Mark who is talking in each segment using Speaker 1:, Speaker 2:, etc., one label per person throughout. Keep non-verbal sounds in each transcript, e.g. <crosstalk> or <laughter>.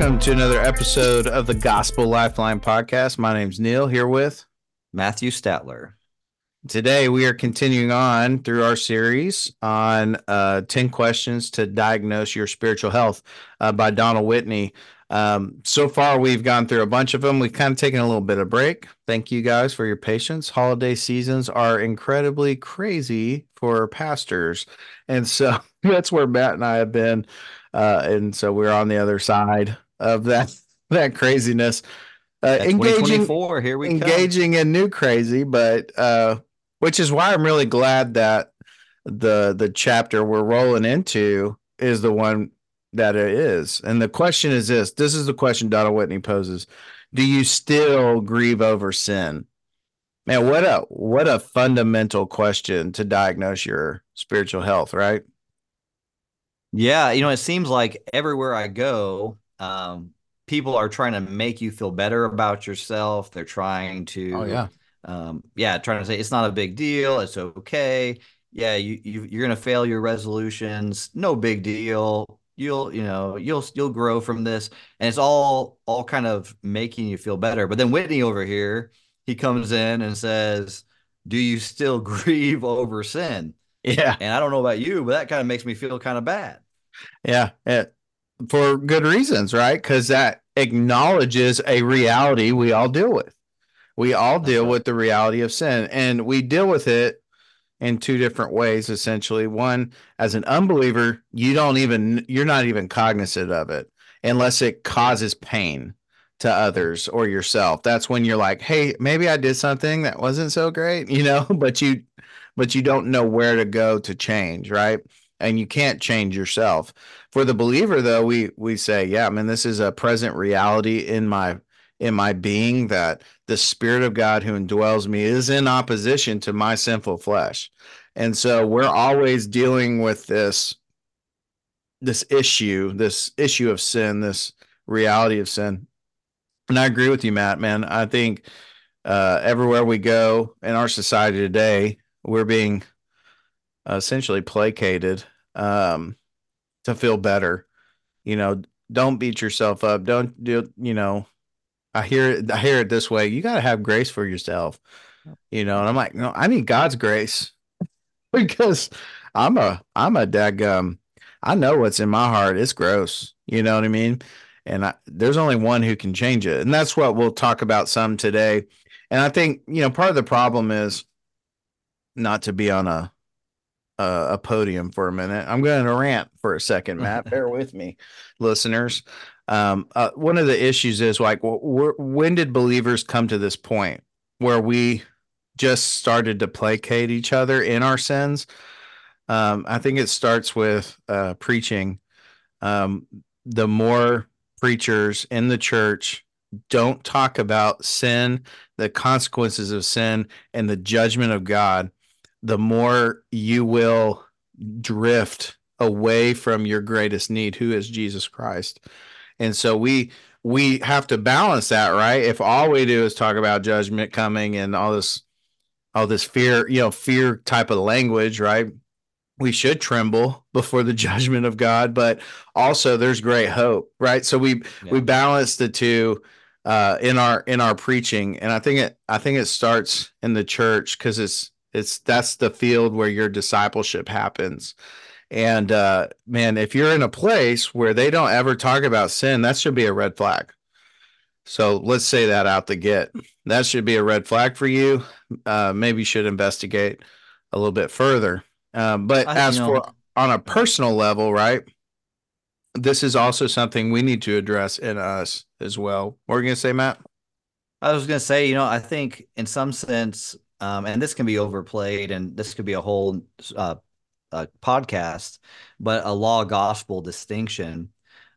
Speaker 1: welcome to another episode of the Gospel Lifeline podcast. My name's Neal, here with
Speaker 2: Matthew Statler.
Speaker 1: Today, we are continuing on through our series on uh, 10 questions to diagnose your spiritual health uh, by Donald Whitney. Um, so far, we've gone through a bunch of them. We've kind of taken a little bit of a break. Thank you guys for your patience. Holiday seasons are incredibly crazy for pastors. And so <laughs> that's where Matt and I have been. Uh, and so we're on the other side of that <laughs> that craziness.
Speaker 2: Uh, engaging here we
Speaker 1: engaging
Speaker 2: come.
Speaker 1: in new crazy, but uh, which is why I'm really glad that the the chapter we're rolling into is the one that it is. And the question is this this is the question Donald Whitney poses. Do you still grieve over sin? Man, what a what a fundamental question to diagnose your spiritual health, right?
Speaker 2: Yeah, you know, it seems like everywhere I go, um, people are trying to make you feel better about yourself. They're trying to,
Speaker 1: oh yeah,
Speaker 2: um, yeah, trying to say it's not a big deal, it's okay. Yeah, you, you you're gonna fail your resolutions, no big deal. You'll you know you'll you'll grow from this. And it's all all kind of making you feel better. But then whitney over here he comes in and says do you still <laughs> grieve over sin?
Speaker 1: Yeah.
Speaker 2: And i don't know about you but that kind of makes me feel kind of bad.
Speaker 1: Yeah it, for good reasons right? Because that acknowledges a reality we all deal with. We all deal with the reality of sin and we deal with it in two different ways essentially. One as an unbeliever you don't even you're not even cognizant of it unless it causes pain to others or yourself. That's when you're like hey maybe i did something that wasn't so great <laughs> you know? But you but you don't know where to go to change right and you can't change yourself for the believer though we we say yeah i mean this is a present reality in my in my being that the spirit of God who indwells me is in opposition to my sinful flesh. And so we're always dealing with this this issue, this issue of sin, this reality of sin. And I agree with you, Matt, man. I think uh, everywhere we go in our society today, we're being essentially placated um, to feel better. You know, don't beat yourself up. Don't do, you know, I hear it, I hear it this way. You got to have grace for yourself, you know. And I'm like, no, I need God's grace <laughs> because I'm a I'm a daggum. I know what's in my heart. It's gross. You know what I mean? And I, there's only one who can change it, and that's what we'll talk about some today. And I think you know part of the problem is not to be on a a, a podium for a minute. I'm going to rant for a second, Matt. Bear <laughs> with me, listeners. Um, uh, one of the issues is like, when did believers come to this point where we just started to placate each other in our sins? Um, I think it starts with uh, preaching. Um, the more preachers in the church don't talk about sin, the consequences of sin, and the judgment of God, the more you will drift away from your greatest need, who is Jesus Christ. And so we we have to balance that, right? If all we do is talk about judgment coming and all this all this fear, you know, fear type of language, right? We should tremble before the <laughs> judgment of God, but also there's great hope, right? So we yeah. we balance the two uh in our in our preaching and i think it i think it starts in the church because it's it's that's the field where your discipleship happens and uh, man, if you're in a place where they don't ever talk about sin, that should be a red flag. So let's say that out the get. That should be a red flag for you. Uh, maybe you should investigate a little bit further. Um, but I, as for know. on a personal level, right? This is also something we need to address in us as well. What are you going to say, Matt?
Speaker 2: I was going to say, you know, I think in some sense, um, and this can be overplayed, and this could be a whole uh, a podcast, but a law gospel distinction.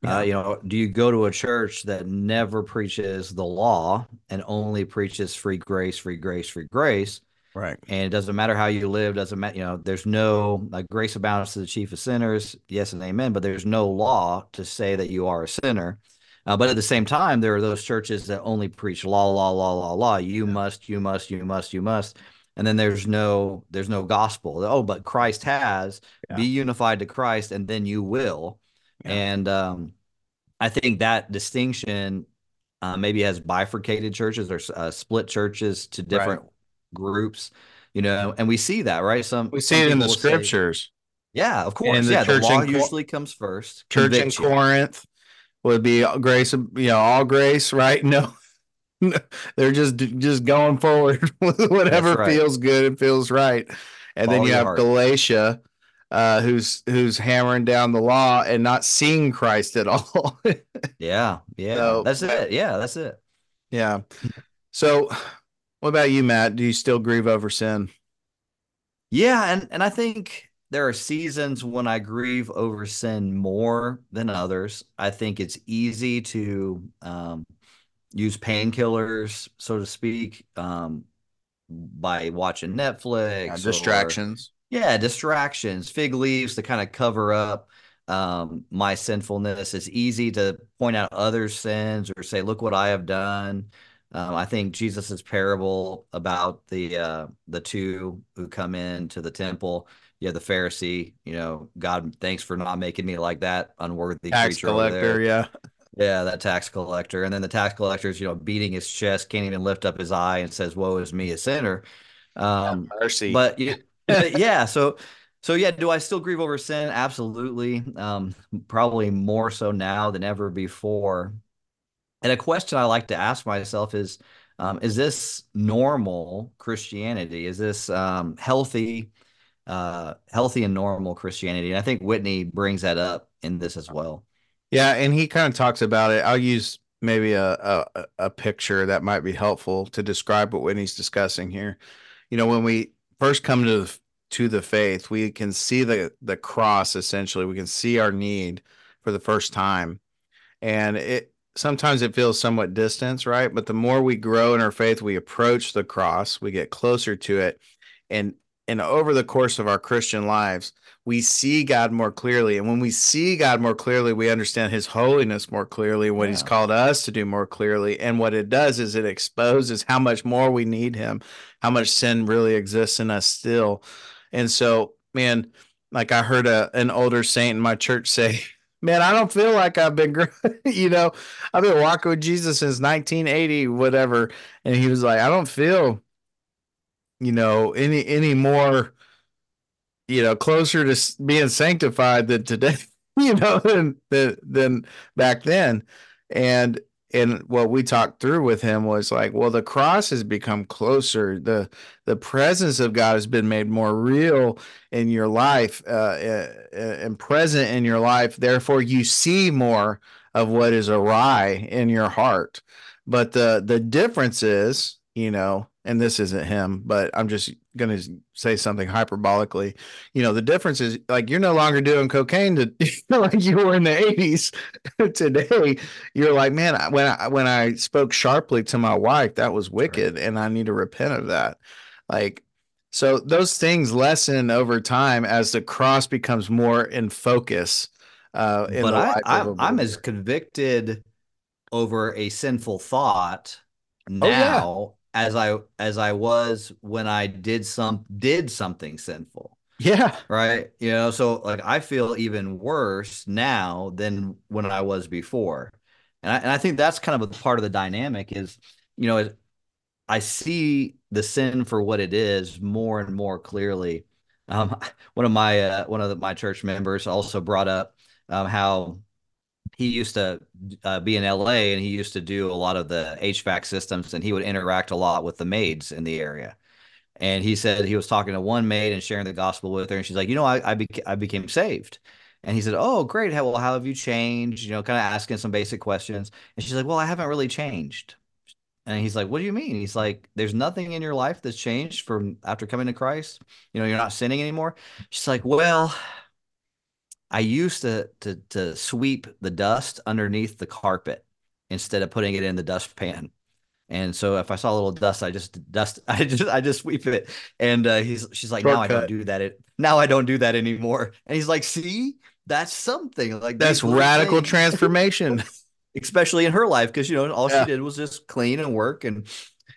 Speaker 2: Uh, yeah. Uh, you know, do you go to a church that never preaches the law and only preaches free grace, free grace, free grace?
Speaker 1: Right.
Speaker 2: And it doesn't matter how you live, doesn't matter, you know, there's no like grace abounds to the chief of sinners. Yes and amen. But there's no law to say that you are a sinner. Uh, but at the same time, there are those churches that only preach law, law, law, law, law. You must, you must, you must, you must and then there's no there's no gospel oh but christ has yeah. be unified to christ and then you will yeah. and um I think that distinction uh, maybe has bifurcated churches or uh, split churches to different right. groups, you know, and we see that, right? Some
Speaker 1: we see
Speaker 2: some
Speaker 1: it in the scriptures. Say,
Speaker 2: yeah, of course. The yeah, the law usually comes first.
Speaker 1: Church in Corinth would be grace, you know, all grace, right? <laughs> No, they're just just going forward <laughs> with whatever right. feels good and feels right. And Follow then you have heart. Galatia, uh, who's who's hammering down the law and not seeing Christ at <laughs> all.
Speaker 2: yeah, yeah, so, that's it. Yeah, that's it.
Speaker 1: Yeah. So, what about you, Matt? Do you still grieve over sin?
Speaker 2: Yeah, and and I think there are seasons when I grieve over sin more than others. I think it's easy to um, use painkillers, so to speak, um, by watching Netflix,
Speaker 1: yeah, distractions.
Speaker 2: Or, yeah, distractions, fig leaves to kind of cover up um, my sinfulness. It's easy to point out other sins or say, "Look what I have done." Um, I think Jesus's parable about the uh, the two who come into the temple. Yeah, the Pharisee. You know, God, thanks for not making me like that unworthy
Speaker 1: tax collector. Yeah,
Speaker 2: yeah, that tax collector. And then the tax collector is, you know, beating his chest, can't even lift up his eye and says, Woe is me, a sinner. Um, mercy. <laughs> But yeah, so so yeah, do I still grieve over sin? Absolutely. Um, probably more so now than ever before. And a question I like to ask myself is, um, is this normal Christianity? Is this um, healthy, uh, healthy and normal Christianity? And I think Whitney brings that up in this as well.
Speaker 1: Yeah, and he kind of talks about it. I'll use maybe a, a a picture that might be helpful to describe what Whitney's discussing here. You know, when we first come to the, to the faith, we can see the the cross essentially. We can see our need for the first time, and it sometimes it feels somewhat distant, right? But the more we grow in our faith, we approach the cross, we get closer to it, and and over the course of our Christian lives, we see God more clearly. And when we see God more clearly, we understand his holiness more clearly, what yeah. he's called us to do more clearly. And what it does is it exposes how much more we need him, how much sin really exists in us still. And so, man, like I heard a, an older saint in my church <laughs> say, man, I don't feel like I've been, <laughs> you know, I've been walking with Jesus since 1980, whatever. And he was like, I don't feel, you know, any, any more, you know, closer to being sanctified than today, <laughs> you know, than, than, than back then. And, and what we talked through with him was like, well, the cross has become closer. The, the presence of God has been made more real in your life, uh, and present in your life. Therefore you see more of what is awry in your heart. But the, the difference is, you know, and this isn't him, but I'm just going to say something hyperbolically. You know, the difference is like you're no longer doing cocaine to <laughs> like you were in the 80s. <laughs> Today, you're like, man, when I when I spoke sharply to my wife, that was wicked, and I need to repent of that. Like, so those things lessen over time as the cross becomes more in focus. Uh, in
Speaker 2: but I, I I'm as convicted over a sinful thought now. Oh, yeah as I as I was when I did some did something sinful.
Speaker 1: Yeah.
Speaker 2: Right. You know, so like I feel even worse now than when I was before. And I, and I think that's kind of a part of the dynamic is, you know, I see the sin for what it is more and more clearly. Um, <laughs> one of my uh, one of the, my church members also brought up um, how he used to uh, be in LA and he used to do a lot of the HVAC systems and he would interact a lot with the maids in the area. And he said he was talking to one maid and sharing the gospel with her. And she's like, you know, I, I, beca- I became saved. And he said, oh, great. How, well, how have you changed? You know, kind of asking some basic questions. And she's like, well, I haven't really changed. And he's like, what do you mean? He's like, there's nothing in your life that's changed from after coming to Christ. You know, you're not sinning anymore. She's like, well, I used to to to sweep the dust underneath the carpet instead of putting it in the dustpan. And so if I saw a little dust, I just dust, <laughs> I just, I just sweep it. And uh, he's, she's like, Short now. I don't do that. It now I don't do that anymore. And he's like, see, that's something like
Speaker 1: that's radical things. transformation, <laughs>
Speaker 2: especially in her life because you know all yeah. she did was just clean and work. And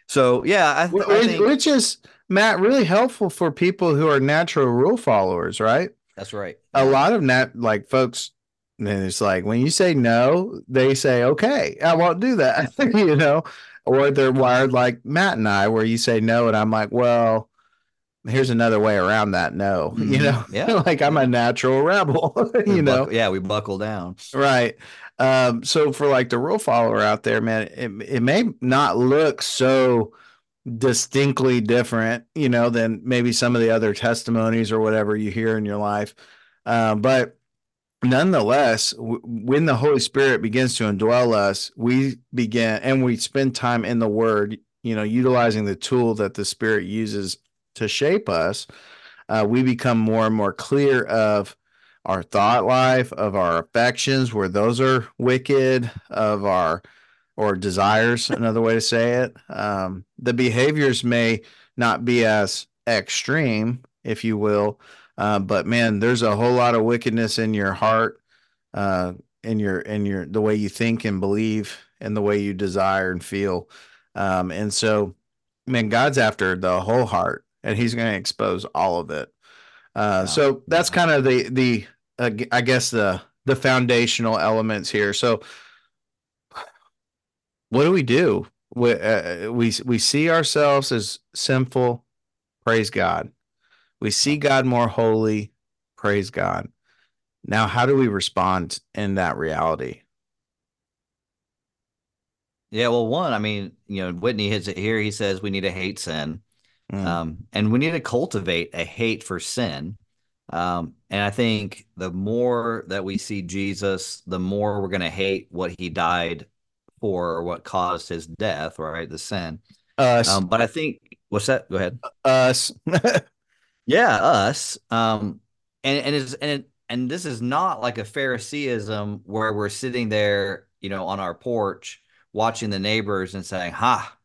Speaker 2: so yeah, I,
Speaker 1: which, I think, which is Matt really helpful for people who are natural rule followers, right?
Speaker 2: That's right.
Speaker 1: A lot of nat like folks And it's like when you say no, they say, okay, I won't do that, <laughs> you know, or they're wired like Matt and I, where you say no, and I'm like, well, here's another way around that no, <laughs> mm-hmm. you know, yeah, <laughs> like I'm a natural rebel, you know,
Speaker 2: yeah, we buckle down,
Speaker 1: right. Um, so for like the real follower out there, man, it, it may not look so distinctly different, you know, than maybe some of the other testimonies or whatever you hear in your life. Uh, but nonetheless, w- when the Holy Spirit begins to indwell us, we begin and we spend time in the Word, you know, utilizing the tool that the Spirit uses to shape us. Uh, we become more and more clear of our thought life, of our affections, where those are wicked, of our or desires, another way to say it. Um, the behaviors may not be as extreme, if you will, uh, but man, there's a whole lot of wickedness in your heart, uh, in your in your the way you think and believe, and the way you desire and feel. Um, and so, man, God's after the whole heart, and He's going to expose all of it. Uh, wow. So that's kind of the the uh, I guess the the foundational elements here. So, what do we do? We uh, we we see ourselves as sinful. Praise God. We see God more holy. Praise God. Now, how do we respond in that reality?
Speaker 2: Yeah, well, one, I mean, you know, Whitney hits it here. He says we need to hate sin, mm. um, and we need to cultivate a hate for sin. Um, and I think the more that we see Jesus, the more we're going to hate what he died for or what caused his death, right? The sin. Us. Um, but I think, what's that? Go ahead.
Speaker 1: Us. <laughs>
Speaker 2: Yeah, us. Um, and and is and it, and this is not like a Phariseeism where we're sitting there, you know, on our porch watching the neighbors and saying, "Ha,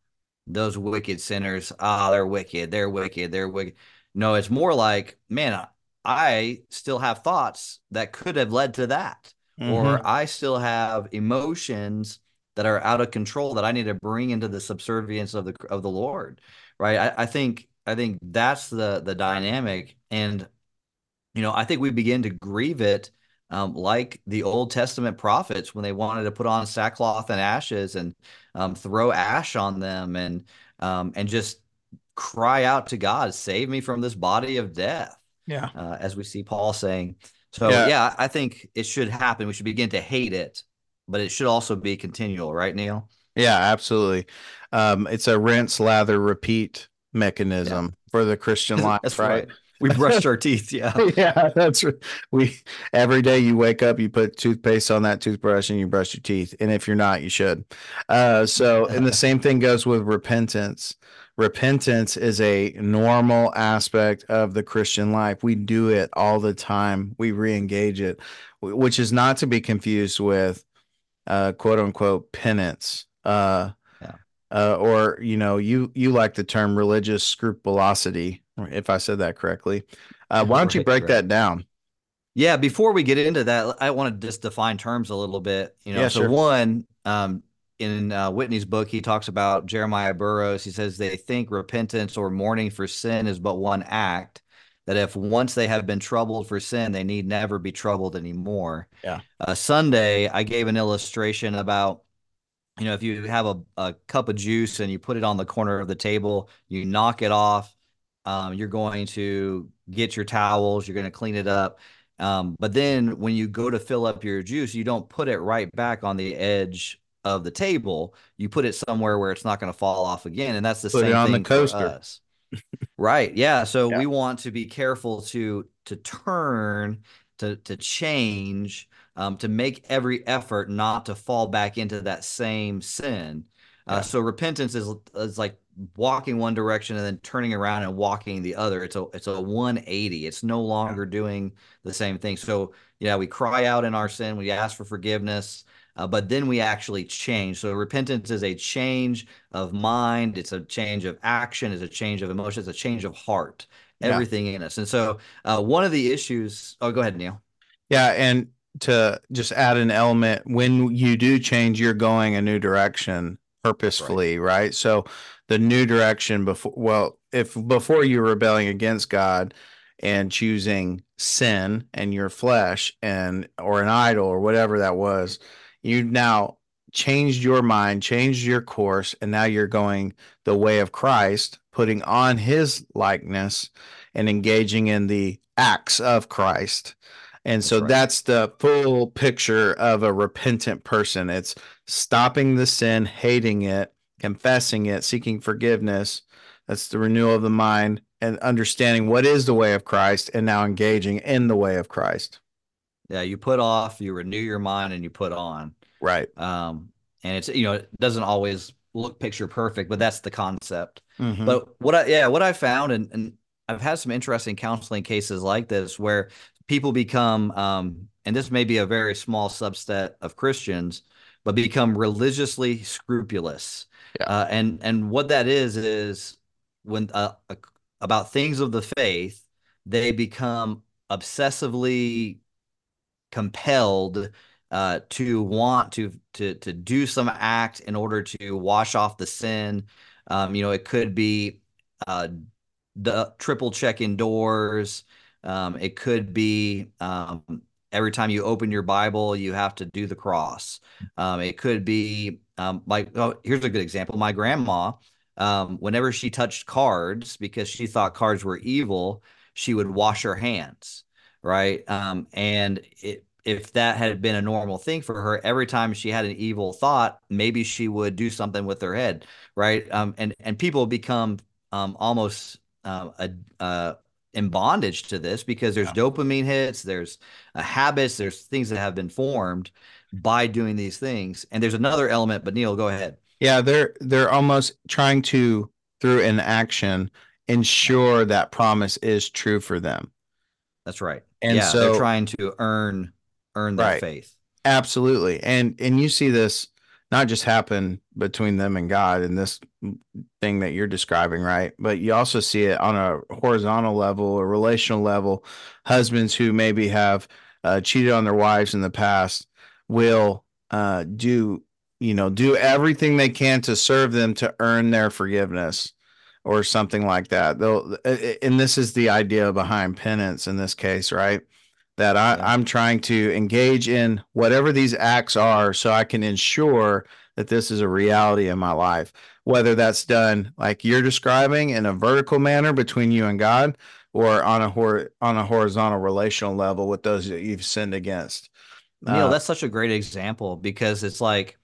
Speaker 2: those wicked sinners! Ah, they're wicked. They're wicked. They're wicked." No, it's more like, man, I still have thoughts that could have led to that, mm-hmm. or I still have emotions that are out of control that I need to bring into the subservience of the of the Lord, right? I, I think I think that's the the dynamic, and you know, I think we begin to grieve it um, like the Old Testament prophets when they wanted to put on sackcloth and ashes and um, throw ash on them and um, and just cry out to God, save me from this body of death.
Speaker 1: Yeah,
Speaker 2: uh, as we see Paul saying. So yeah. yeah, I think it should happen. We should begin to hate it, but it should also be continual, right, Neal?
Speaker 1: Yeah, absolutely. Um, it's a rinse, lather, repeat mechanism yeah. for the Christian <laughs> life,
Speaker 2: that's
Speaker 1: right? right.
Speaker 2: We brushed our <laughs> teeth, yeah.
Speaker 1: yeah, that's right. We every day you wake up, you put toothpaste on that toothbrush and you brush your teeth. And if you're not, you should. Uh, so, and the <laughs> same thing goes with repentance. Repentance is a normal aspect of the Christian life. We do it all the time. We re-engage it, which is not to be confused with uh, quote unquote penance. Uh, uh, or you know, you you like the term religious scrupulosity, if I said that correctly. Uh, <laughs> why don't you break that down?
Speaker 2: Yeah, before we get into that, I want to just define terms a little bit. You know, yeah, so sure. one, um, in uh, Whitney's book, he talks about Jeremiah Burroughs. He says they think repentance or mourning for sin is but one act. That if once they have been troubled for sin, they need never be troubled anymore.
Speaker 1: Yeah.
Speaker 2: Uh, Sunday, I gave an illustration about you know, if you have a, a cup of juice and you put it on the corner of the table, you knock it off. Um, you're going to get your towels, you're going to clean it up. Um, but then when you go to fill up your juice, you don't put it right back on the edge of the table. You put it somewhere where it's not going to fall off again. And that's the put same on thing the coaster. for us. Right. Yeah. So yeah. we want to be careful to to turn to to change um, to make every effort not to fall back into that same sin. Uh, yeah. So repentance is is like walking one direction and then turning around and walking the other. It's a it's a 180. It's no longer yeah. doing the same thing. So yeah, we cry out in our sin, we ask for forgiveness, uh, but then we actually change. So repentance is a change of mind. It's a change of action. It's a change of emotion. It's a change of heart. Everything yeah. in us. And so uh, one of the issues. Oh, go ahead, Neal.
Speaker 1: Yeah, and to just add an element when you do change you're going a new direction purposefully right. right, so the new direction before well if before you're rebelling against god and choosing sin and your flesh and or an idol or whatever that was you now changed your mind changed your course and now you're going the way of christ putting on his likeness and engaging in the acts of christ and so that's, right. that's the full picture of a repentant person it's stopping the sin hating it confessing it seeking forgiveness that's the renewal of the mind and understanding what is the way of Christ and now engaging in the way of Christ.
Speaker 2: Yeah, you put off, you renew your mind, and you put on.
Speaker 1: Right.
Speaker 2: Um, and it's you know it doesn't always look picture perfect, but that's the concept. Mm-hmm. But what I yeah what I found and and I've had some interesting counseling cases like this where people become um, and this may be a very small subset of Christians, but become religiously scrupulous. Yeah. Uh, and and what that is is when uh, about things of the faith, they become obsessively compelled uh, to want to to to do some act in order to wash off the sin. Um, you know, it could be uh, the triple check indoors. Um, it could be um, every time you open your Bible, you have to do the cross. Um, it could be um, like oh, here's a good example. My grandma um, whenever she touched cards because she thought cards were evil, she would wash her hands, right? Um, and it, if that had been a normal thing for her, every time she had an evil thought, maybe she would do something with her head, right? Um, and and people become um, almost uh, a, uh, in bondage to this because there's yeah. dopamine hits, there's uh, habits, there's things that have been formed by doing these things, and there's another element. But Neal, go ahead.
Speaker 1: Yeah, they're they're almost trying to through an action ensure that promise is true for them.
Speaker 2: That's right. And yeah, so they're trying to earn earn their right. faith.
Speaker 1: Absolutely. And and you see this not just happen between them and God in this thing that you're describing, right? But you also see it on a horizontal level, a relational level. Husbands who maybe have uh, cheated on their wives in the past will uh, do you know, do everything they can to serve them to earn their forgiveness or something like that. They'll, and this is the idea behind penance in this case, right? That I, yeah. I'm trying to engage in whatever these acts are so I can ensure that this is a reality in my life. Whether that's done like you're describing in a vertical manner between you and God or on a hor- on a horizontal relational level with those that you've sinned against.
Speaker 2: Neal, uh, that's such a great example because it's like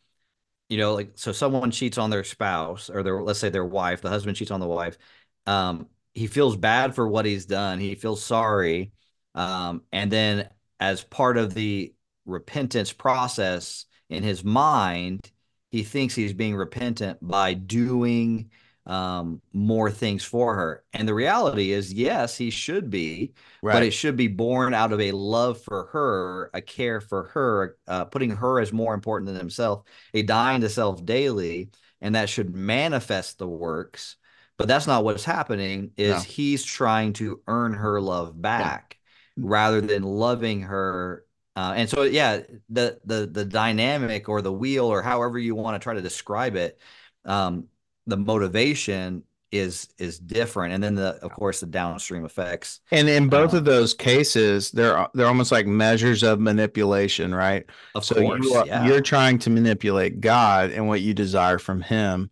Speaker 2: you know, like so someone cheats on their spouse or their let's say their wife, the husband cheats on the wife. Um, he feels bad for what he's done. He feels sorry. Um, and then as part of the repentance process in his mind, he thinks he's being repentant by doing um, more things for her. And the reality is, yes, he should be, right. but it should be born out of a love for her, a care for her, uh, putting her as more important than himself, a dying to self daily, and that should manifest the works. But that's not what's happening. Is no. he's trying to earn her love back yeah. rather than loving her uh, and so, yeah, the the the dynamic or the wheel or however you want to try to describe it, um, the motivation is is different. And then the of course the downstream effects.
Speaker 1: And in both um, of those cases they're they're almost like measures of manipulation right?
Speaker 2: Of so course,
Speaker 1: you are,
Speaker 2: yeah.
Speaker 1: you're trying to manipulate god and what you desire from him.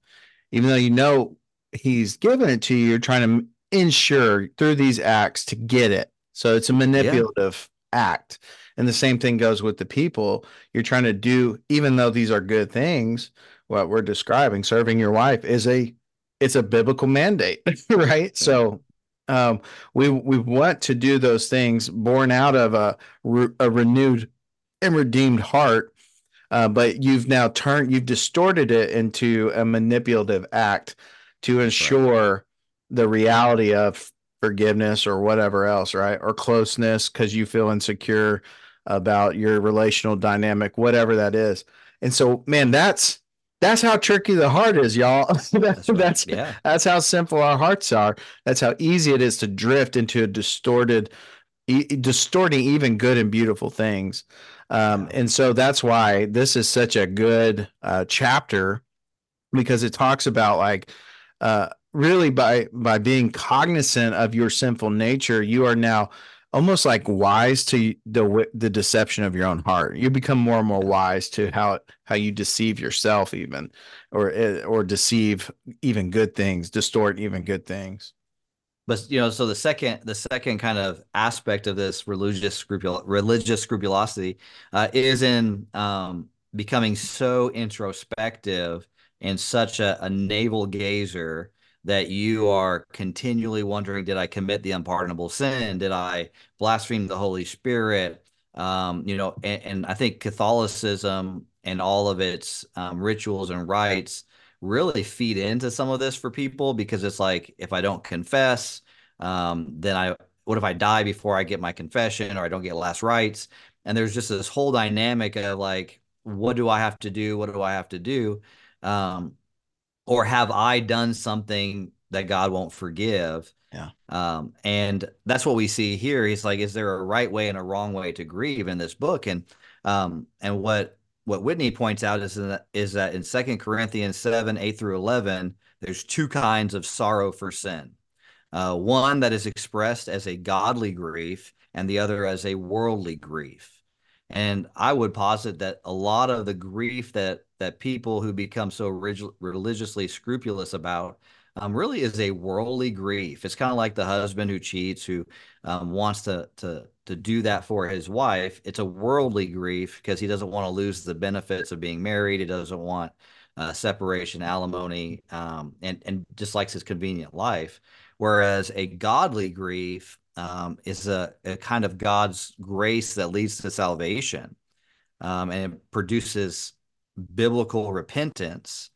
Speaker 1: Even though you know he's given it to you you're trying to ensure through these acts to get it. So it's a manipulative yeah. act. And the same thing goes with the people. You're trying to do even though these are good things what we're describing, serving your wife, is a it's a biblical mandate, <laughs> right? So um, we we want to do those things born out of a a renewed and redeemed heart, uh, but you've now turned you've distorted it into a manipulative act to ensure right. the reality of forgiveness or whatever else, right? Or closeness because you feel insecure about your relational dynamic, whatever that is. And so, man, that's that's how tricky the heart is, y'all. that's <laughs> that's, right. that's, yeah. that's how simple our hearts are. That's how easy it is to drift into a distorted, e- distorting even good and beautiful things. Um, and so that's why this is such a good uh, chapter because it talks about like uh, really by by being cognizant of your sinful nature, you are now almost like wise to the the deception of your own heart. You become more and more wise to how how you deceive yourself, even or eh, or deceive even good things, distort even good things.
Speaker 2: But you know, so the second the second kind of aspect of this religious scrupul religious scrupulosity uh, is in um, becoming so introspective and such a, a navel gazer that you are continually wondering did i commit the unpardonable sin? Did i blaspheme the holy spirit? Um, you know and, and, i think catholicism and all of its um, rituals and rites really feed into some of this for people because it's like if i don't confess um, then i what if i die before i get my confession or i don't get last rites? And there's just this whole dynamic of like what do i have to do? What do i have to do? Um, or have I done something that God won't forgive?
Speaker 1: Yeah.
Speaker 2: Um, and that's what we see here. He's like, is there a right way and a wrong way to grieve in this book? And um, and what what Whitney points out is that is that in Second Corinthians seven eight through eleven, there's two kinds of sorrow for sin. Uh, one that is expressed as a godly grief, and the other as a worldly grief. And I would posit that a lot of the grief that that people who become so religiously scrupulous about um, really is a worldly grief. It's kind of like the husband who cheats, who um, wants to to to do that for his wife. It's a worldly grief because he doesn't want to lose the benefits of being married. He doesn't want uh, separation, alimony, um, and and just likes his convenient life. Whereas a godly grief um, is a, a, kind of God's grace that leads to salvation, um, and it produces biblical repentance.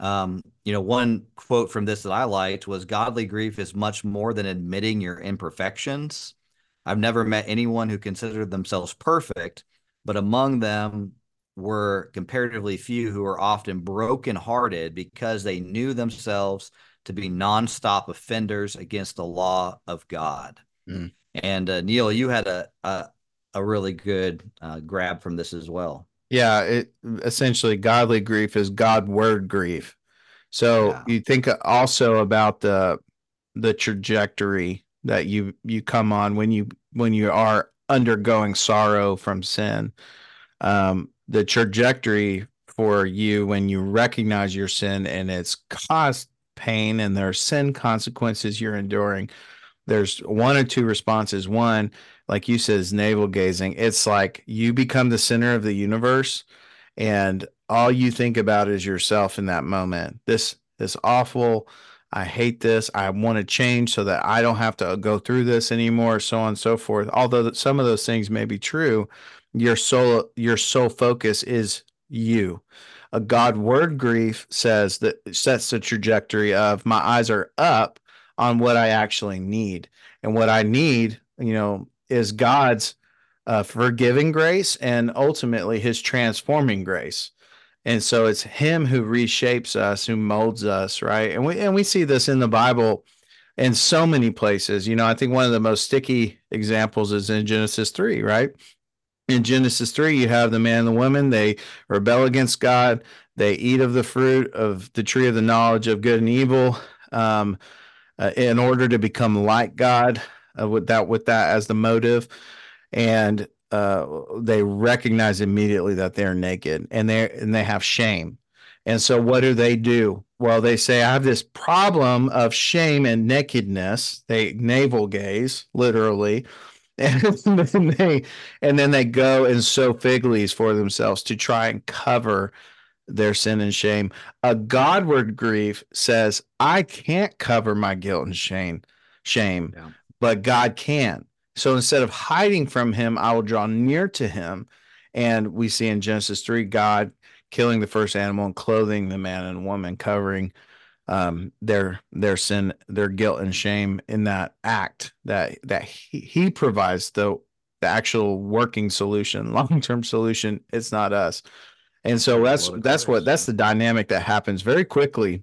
Speaker 2: Um, you know, one quote from this that I liked was Godly grief is much more than admitting your imperfections. I've never met anyone who considered themselves perfect, but among them were comparatively few who were often brokenhearted because they knew themselves to be nonstop offenders against the law of God. Mm. And uh, Neal, you had a, a, a really good uh, grab from this as well.
Speaker 1: Yeah, it essentially godly grief is Godward grief. So yeah. you think also about the the trajectory that you you come on when you when you are undergoing sorrow from sin. Um, the trajectory for you when you recognize your sin and it's caused pain and there are sin consequences you're enduring. There's one or two responses. One, like you said, is navel gazing. It's like you become the center of the universe and all you think about is yourself in that moment. This this awful, I hate this. I want to change so that I don't have to go through this anymore, so on and so forth. Although some of those things may be true, your soul your sole focus is you. A Godward grief says that sets the trajectory of my eyes are up on what I actually need. And what I need, you know, is God's uh, forgiving grace and ultimately his transforming grace. And so it's him who reshapes us, who molds us, right? And we and we see this in the Bible in so many places. You know, I think one of the most sticky examples is in Genesis 3, right? In Genesis 3, you have the man and the woman, they rebel against God, they eat of the fruit of the tree of the knowledge of good and evil. Um, uh, in order to become like God uh, with that with that as the motive, and uh, they recognize immediately that they're naked and they and they have shame. And so, what do they do? Well, they say, I have this problem of shame and nakedness. They navel gaze, literally. <laughs> And then they and then they go and sow fig leaves for themselves to try and cover their sin and shame. A Godward grief says, I can't cover my guilt and shame, shame, yeah. But God can. So instead of hiding from him, I will draw near to him. And we see in Genesis 3, God killing the first animal and clothing the man and woman, covering um, their their sin, their guilt and shame in that act that that he, he provides the the actual working solution, <laughs> long term solution. It's not us. And so that's that's what that's the dynamic that happens very quickly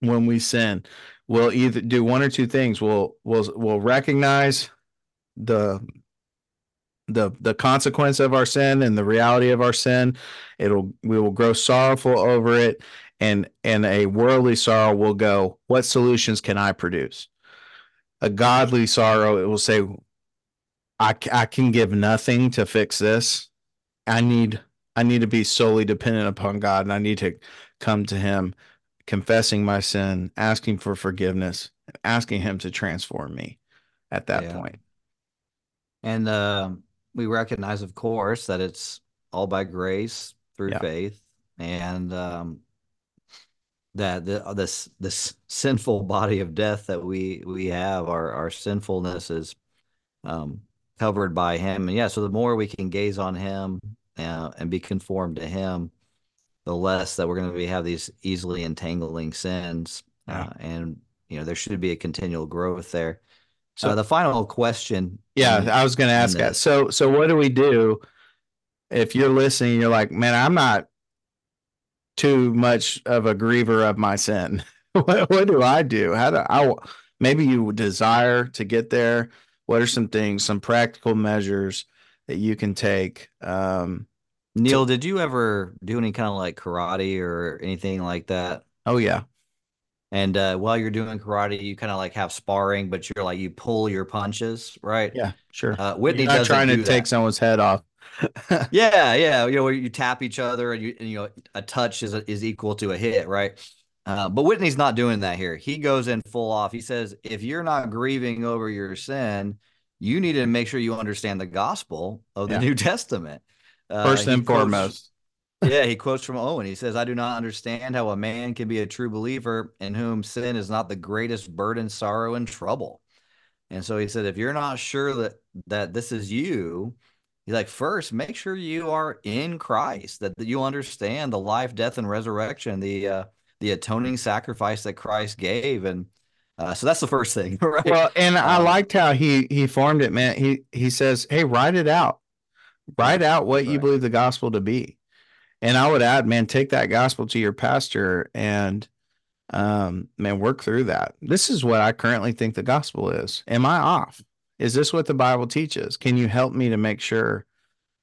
Speaker 1: when we sin. We'll either do one or two things. We'll we'll we'll recognize the the the consequence of our sin and the reality of our sin. It'll we will grow sorrowful over it and and a worldly sorrow will go what solutions can i produce a godly sorrow it will say i, I can give nothing to fix this i need i need to be solely dependent upon god and i need to come to him confessing my sin asking for forgiveness asking him to transform me at that yeah. point.
Speaker 2: and uh, we recognize of course that it's all by grace through yeah. faith and um, that the, uh, this this sinful body of death that we we have our our sinfulness is um, covered by him and yeah so the more we can gaze on him uh, and be conformed to him the less that we're going to be have these easily entangling sins yeah. uh, and you know there should be a continual growth there so uh, the final question
Speaker 1: yeah in, i was going to ask that so so what do we do if you're listening you're like man i'm not too much of a griever of my sin. <laughs> what, what do I do? How do I maybe you desire to get there? What are some things, some practical measures that you can take? Um,
Speaker 2: Neal, did you ever do any kind of like karate or anything like that?
Speaker 1: Oh yeah.
Speaker 2: And uh, while you're doing karate, you kind of like have sparring, but you're like you pull your punches, right?
Speaker 1: Yeah, sure.
Speaker 2: Uh, Whitney you're not
Speaker 1: trying
Speaker 2: to
Speaker 1: take someone's head off. <laughs>
Speaker 2: yeah, yeah. You know, you tap each other and you, and, you know, a touch is, is equal to a hit, right? Uh, but Whitney's not doing that here. He goes in full off. He says, if you're not grieving over your sin, you need to make sure you understand the gospel of the yeah. New <laughs> Testament.
Speaker 1: Uh, First and quotes, foremost. <laughs>
Speaker 2: yeah, he quotes from Owen. He says, I do not understand how a man can be a true believer in whom sin is not the greatest burden, sorrow, and trouble. And so he said, if you're not sure that that this is you, He's like, first, make sure you are in Christ, that, that you understand the life, death, and resurrection, the uh, the atoning sacrifice that Christ gave, and uh, so that's the first thing, <laughs> right?
Speaker 1: Well, and um, I liked how he he formed it, man. He he says, "Hey, write it out, write out what right. you believe the gospel to be." And I would add, man, take that gospel to your pastor and um man work through that this is what i currently think the gospel is am i off is this what the Bible teaches? Can you help me to make sure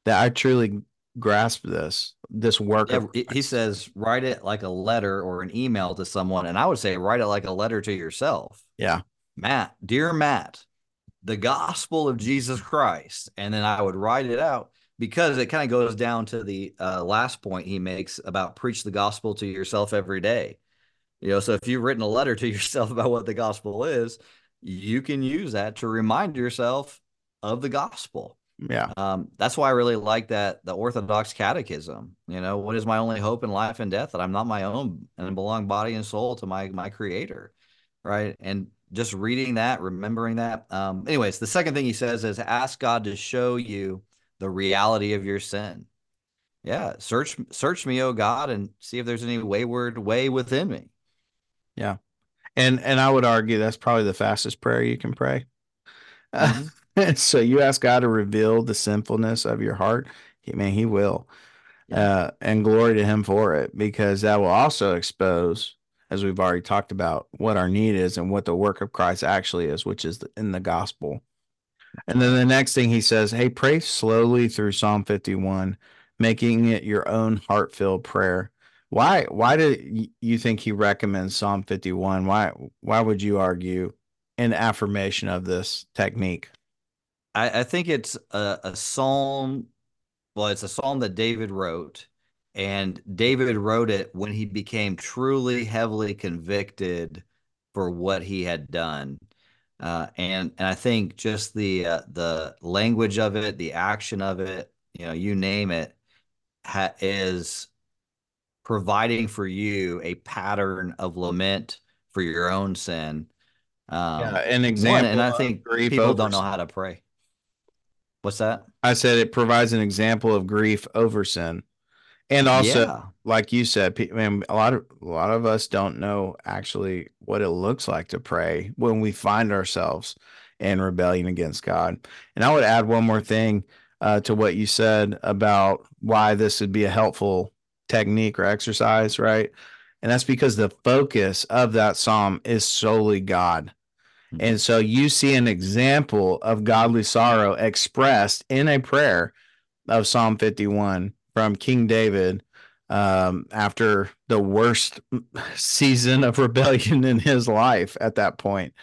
Speaker 1: that I truly grasp this this work?
Speaker 2: Yeah, he says write it like a letter or an email to someone, and I would say write it like a letter to yourself.
Speaker 1: Yeah,
Speaker 2: Matt, dear Matt, the gospel of Jesus Christ, and then I would write it out because it kind of goes down to the uh, last point he makes about preach the gospel to yourself every day. You know, so if you've written a letter to <laughs> yourself about what the gospel is, you can use that to remind yourself of the gospel.
Speaker 1: Yeah.
Speaker 2: Um, that's why I really like that the Orthodox Catechism. You know, what is my only hope in life and death? That I'm not my own and belong body and soul to my my Creator, right? And just reading that, remembering that. Um, anyways, the second thing he says is ask God to show you the reality of your sin. Yeah, search search me, oh God, and see if there's any wayward way within me.
Speaker 1: Yeah. And and I would argue that's probably the fastest prayer you can pray. Mm-hmm. <laughs> so you ask God to reveal the sinfulness of your heart. He, man, He will. Yeah. Uh, and glory to Him for it, because that will also expose, as we've already talked about, what our need is and what the work of Christ actually is, which is in the gospel. And then the next thing he says, hey, pray slowly through Psalm 51, making it your own heart filled prayer. Why why do you think he recommends Psalm 51? Why why would you argue in affirmation of this technique?
Speaker 2: I, I think it's a, a psalm. Well, it's a psalm that David wrote, and David wrote it when he became truly heavily convicted for what he had done. Uh, and and I think just the uh, the language of it, the action of it, you know, you name it, ha- is providing for you a pattern of lament for your own sin.
Speaker 1: Um, yeah, an example. One,
Speaker 2: and I think people don't know how to pray. What's that?
Speaker 1: I said it provides an example of grief over sin, and also, yeah. like you said, man, a lot of a lot of us don't know actually what it looks like to pray when we find ourselves in rebellion against God. And I would add one more thing uh, to what you said about why this would be a helpful technique or exercise, right? And that's because the focus of that psalm is solely God. Mm-hmm. And so you see an example of godly sorrow expressed in a prayer of Psalm 51 from King David um, after the worst season of rebellion <laughs> in his life at that point.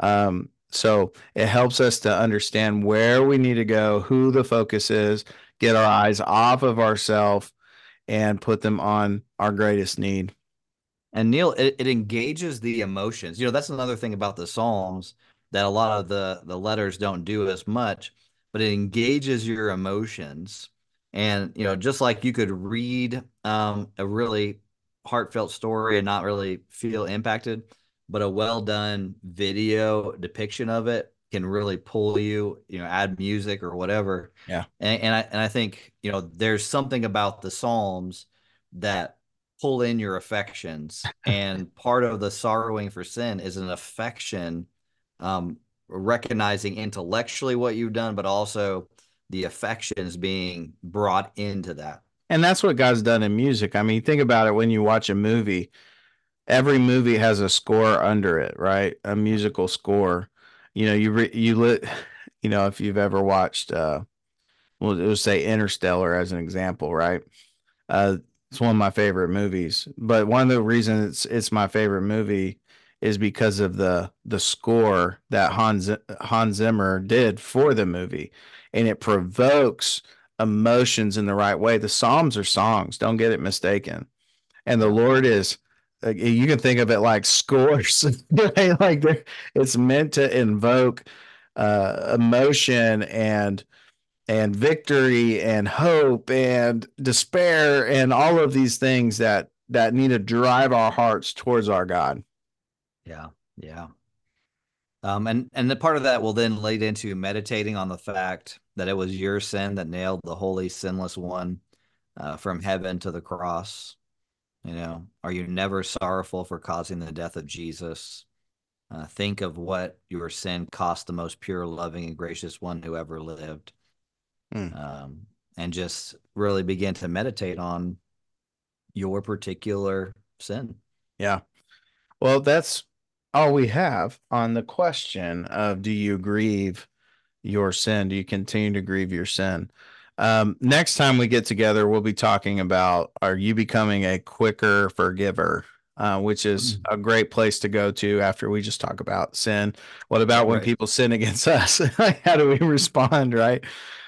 Speaker 1: Um, so it helps us to understand where we need to go, who the focus is, get our eyes off of ourselves and put them on our greatest need.
Speaker 2: And Neal, it, it engages the emotions. You know, that's another thing about the Psalms that a lot of the the letters don't do as much, but it engages your emotions. And you know, just like you could read um, a really heartfelt story and not really feel impacted, but a well done video depiction of it can really pull you, you know, add music or whatever.
Speaker 1: Yeah.
Speaker 2: And, and I and I think, you know, there's something about the Psalms that pull in your affections. <laughs> and part of the sorrowing for sin is an affection, um, recognizing intellectually what you've done, but also the affections being brought into that.
Speaker 1: And that's what God's done in music. I mean, think about it when you watch a movie every movie has a score under it, right? A musical score. You know, you re, you lit, <laughs> you know, if you've ever watched, uh, we'll, we'll say Interstellar as an example, right? Uh, it's one of my favorite movies. But one of the reasons it's it's my favorite movie is because of the the score that Hans Hans Zimmer did for the movie, and it provokes emotions in the right way. The Psalms are songs, don't get it mistaken. And the Lord is you can think of it like scores <laughs> like it's meant to invoke uh, emotion and and victory and hope and despair and all of these things that that need to drive our hearts towards our god
Speaker 2: yeah yeah um and and the part of that will then lead into meditating on the fact that it was your sin that nailed the holy sinless one uh, from heaven to the cross you know, are you never sorrowful for causing the death of Jesus? Uh, think of what your sin cost the most pure, loving, and gracious one who ever lived. Mm. Um, and just really begin to meditate on your particular sin.
Speaker 1: Yeah. Well, that's all we have on the question of do you grieve your sin? Do you continue to grieve your sin? Um, next time we get together, we'll be talking about are you becoming a quicker forgiver, uh, which is mm. a great place to go to after we just talk about sin. What about when people sin against <laughs> us? How do we respond? Right.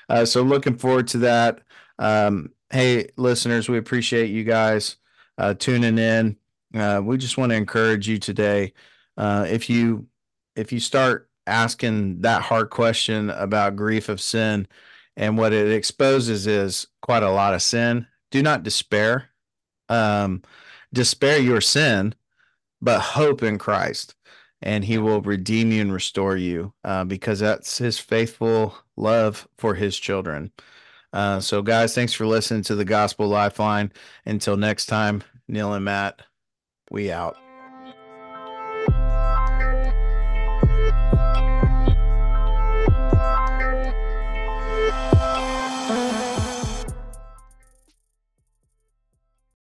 Speaker 1: Uh, so looking forward to that. Um, hey, listeners, we appreciate you guys uh, tuning in. Uh, we just want to encourage you today. Uh, if you if you start asking that hard question about grief of sin, and what it exposes is quite a lot of sin. Do not despair. Um, despair your sin, but hope in Christ, and He will redeem you and restore you uh, because that's His faithful love for His children. Uh, so, guys, thanks for listening to the Gospel Lifeline. Until next time, Neal and Matt, we out.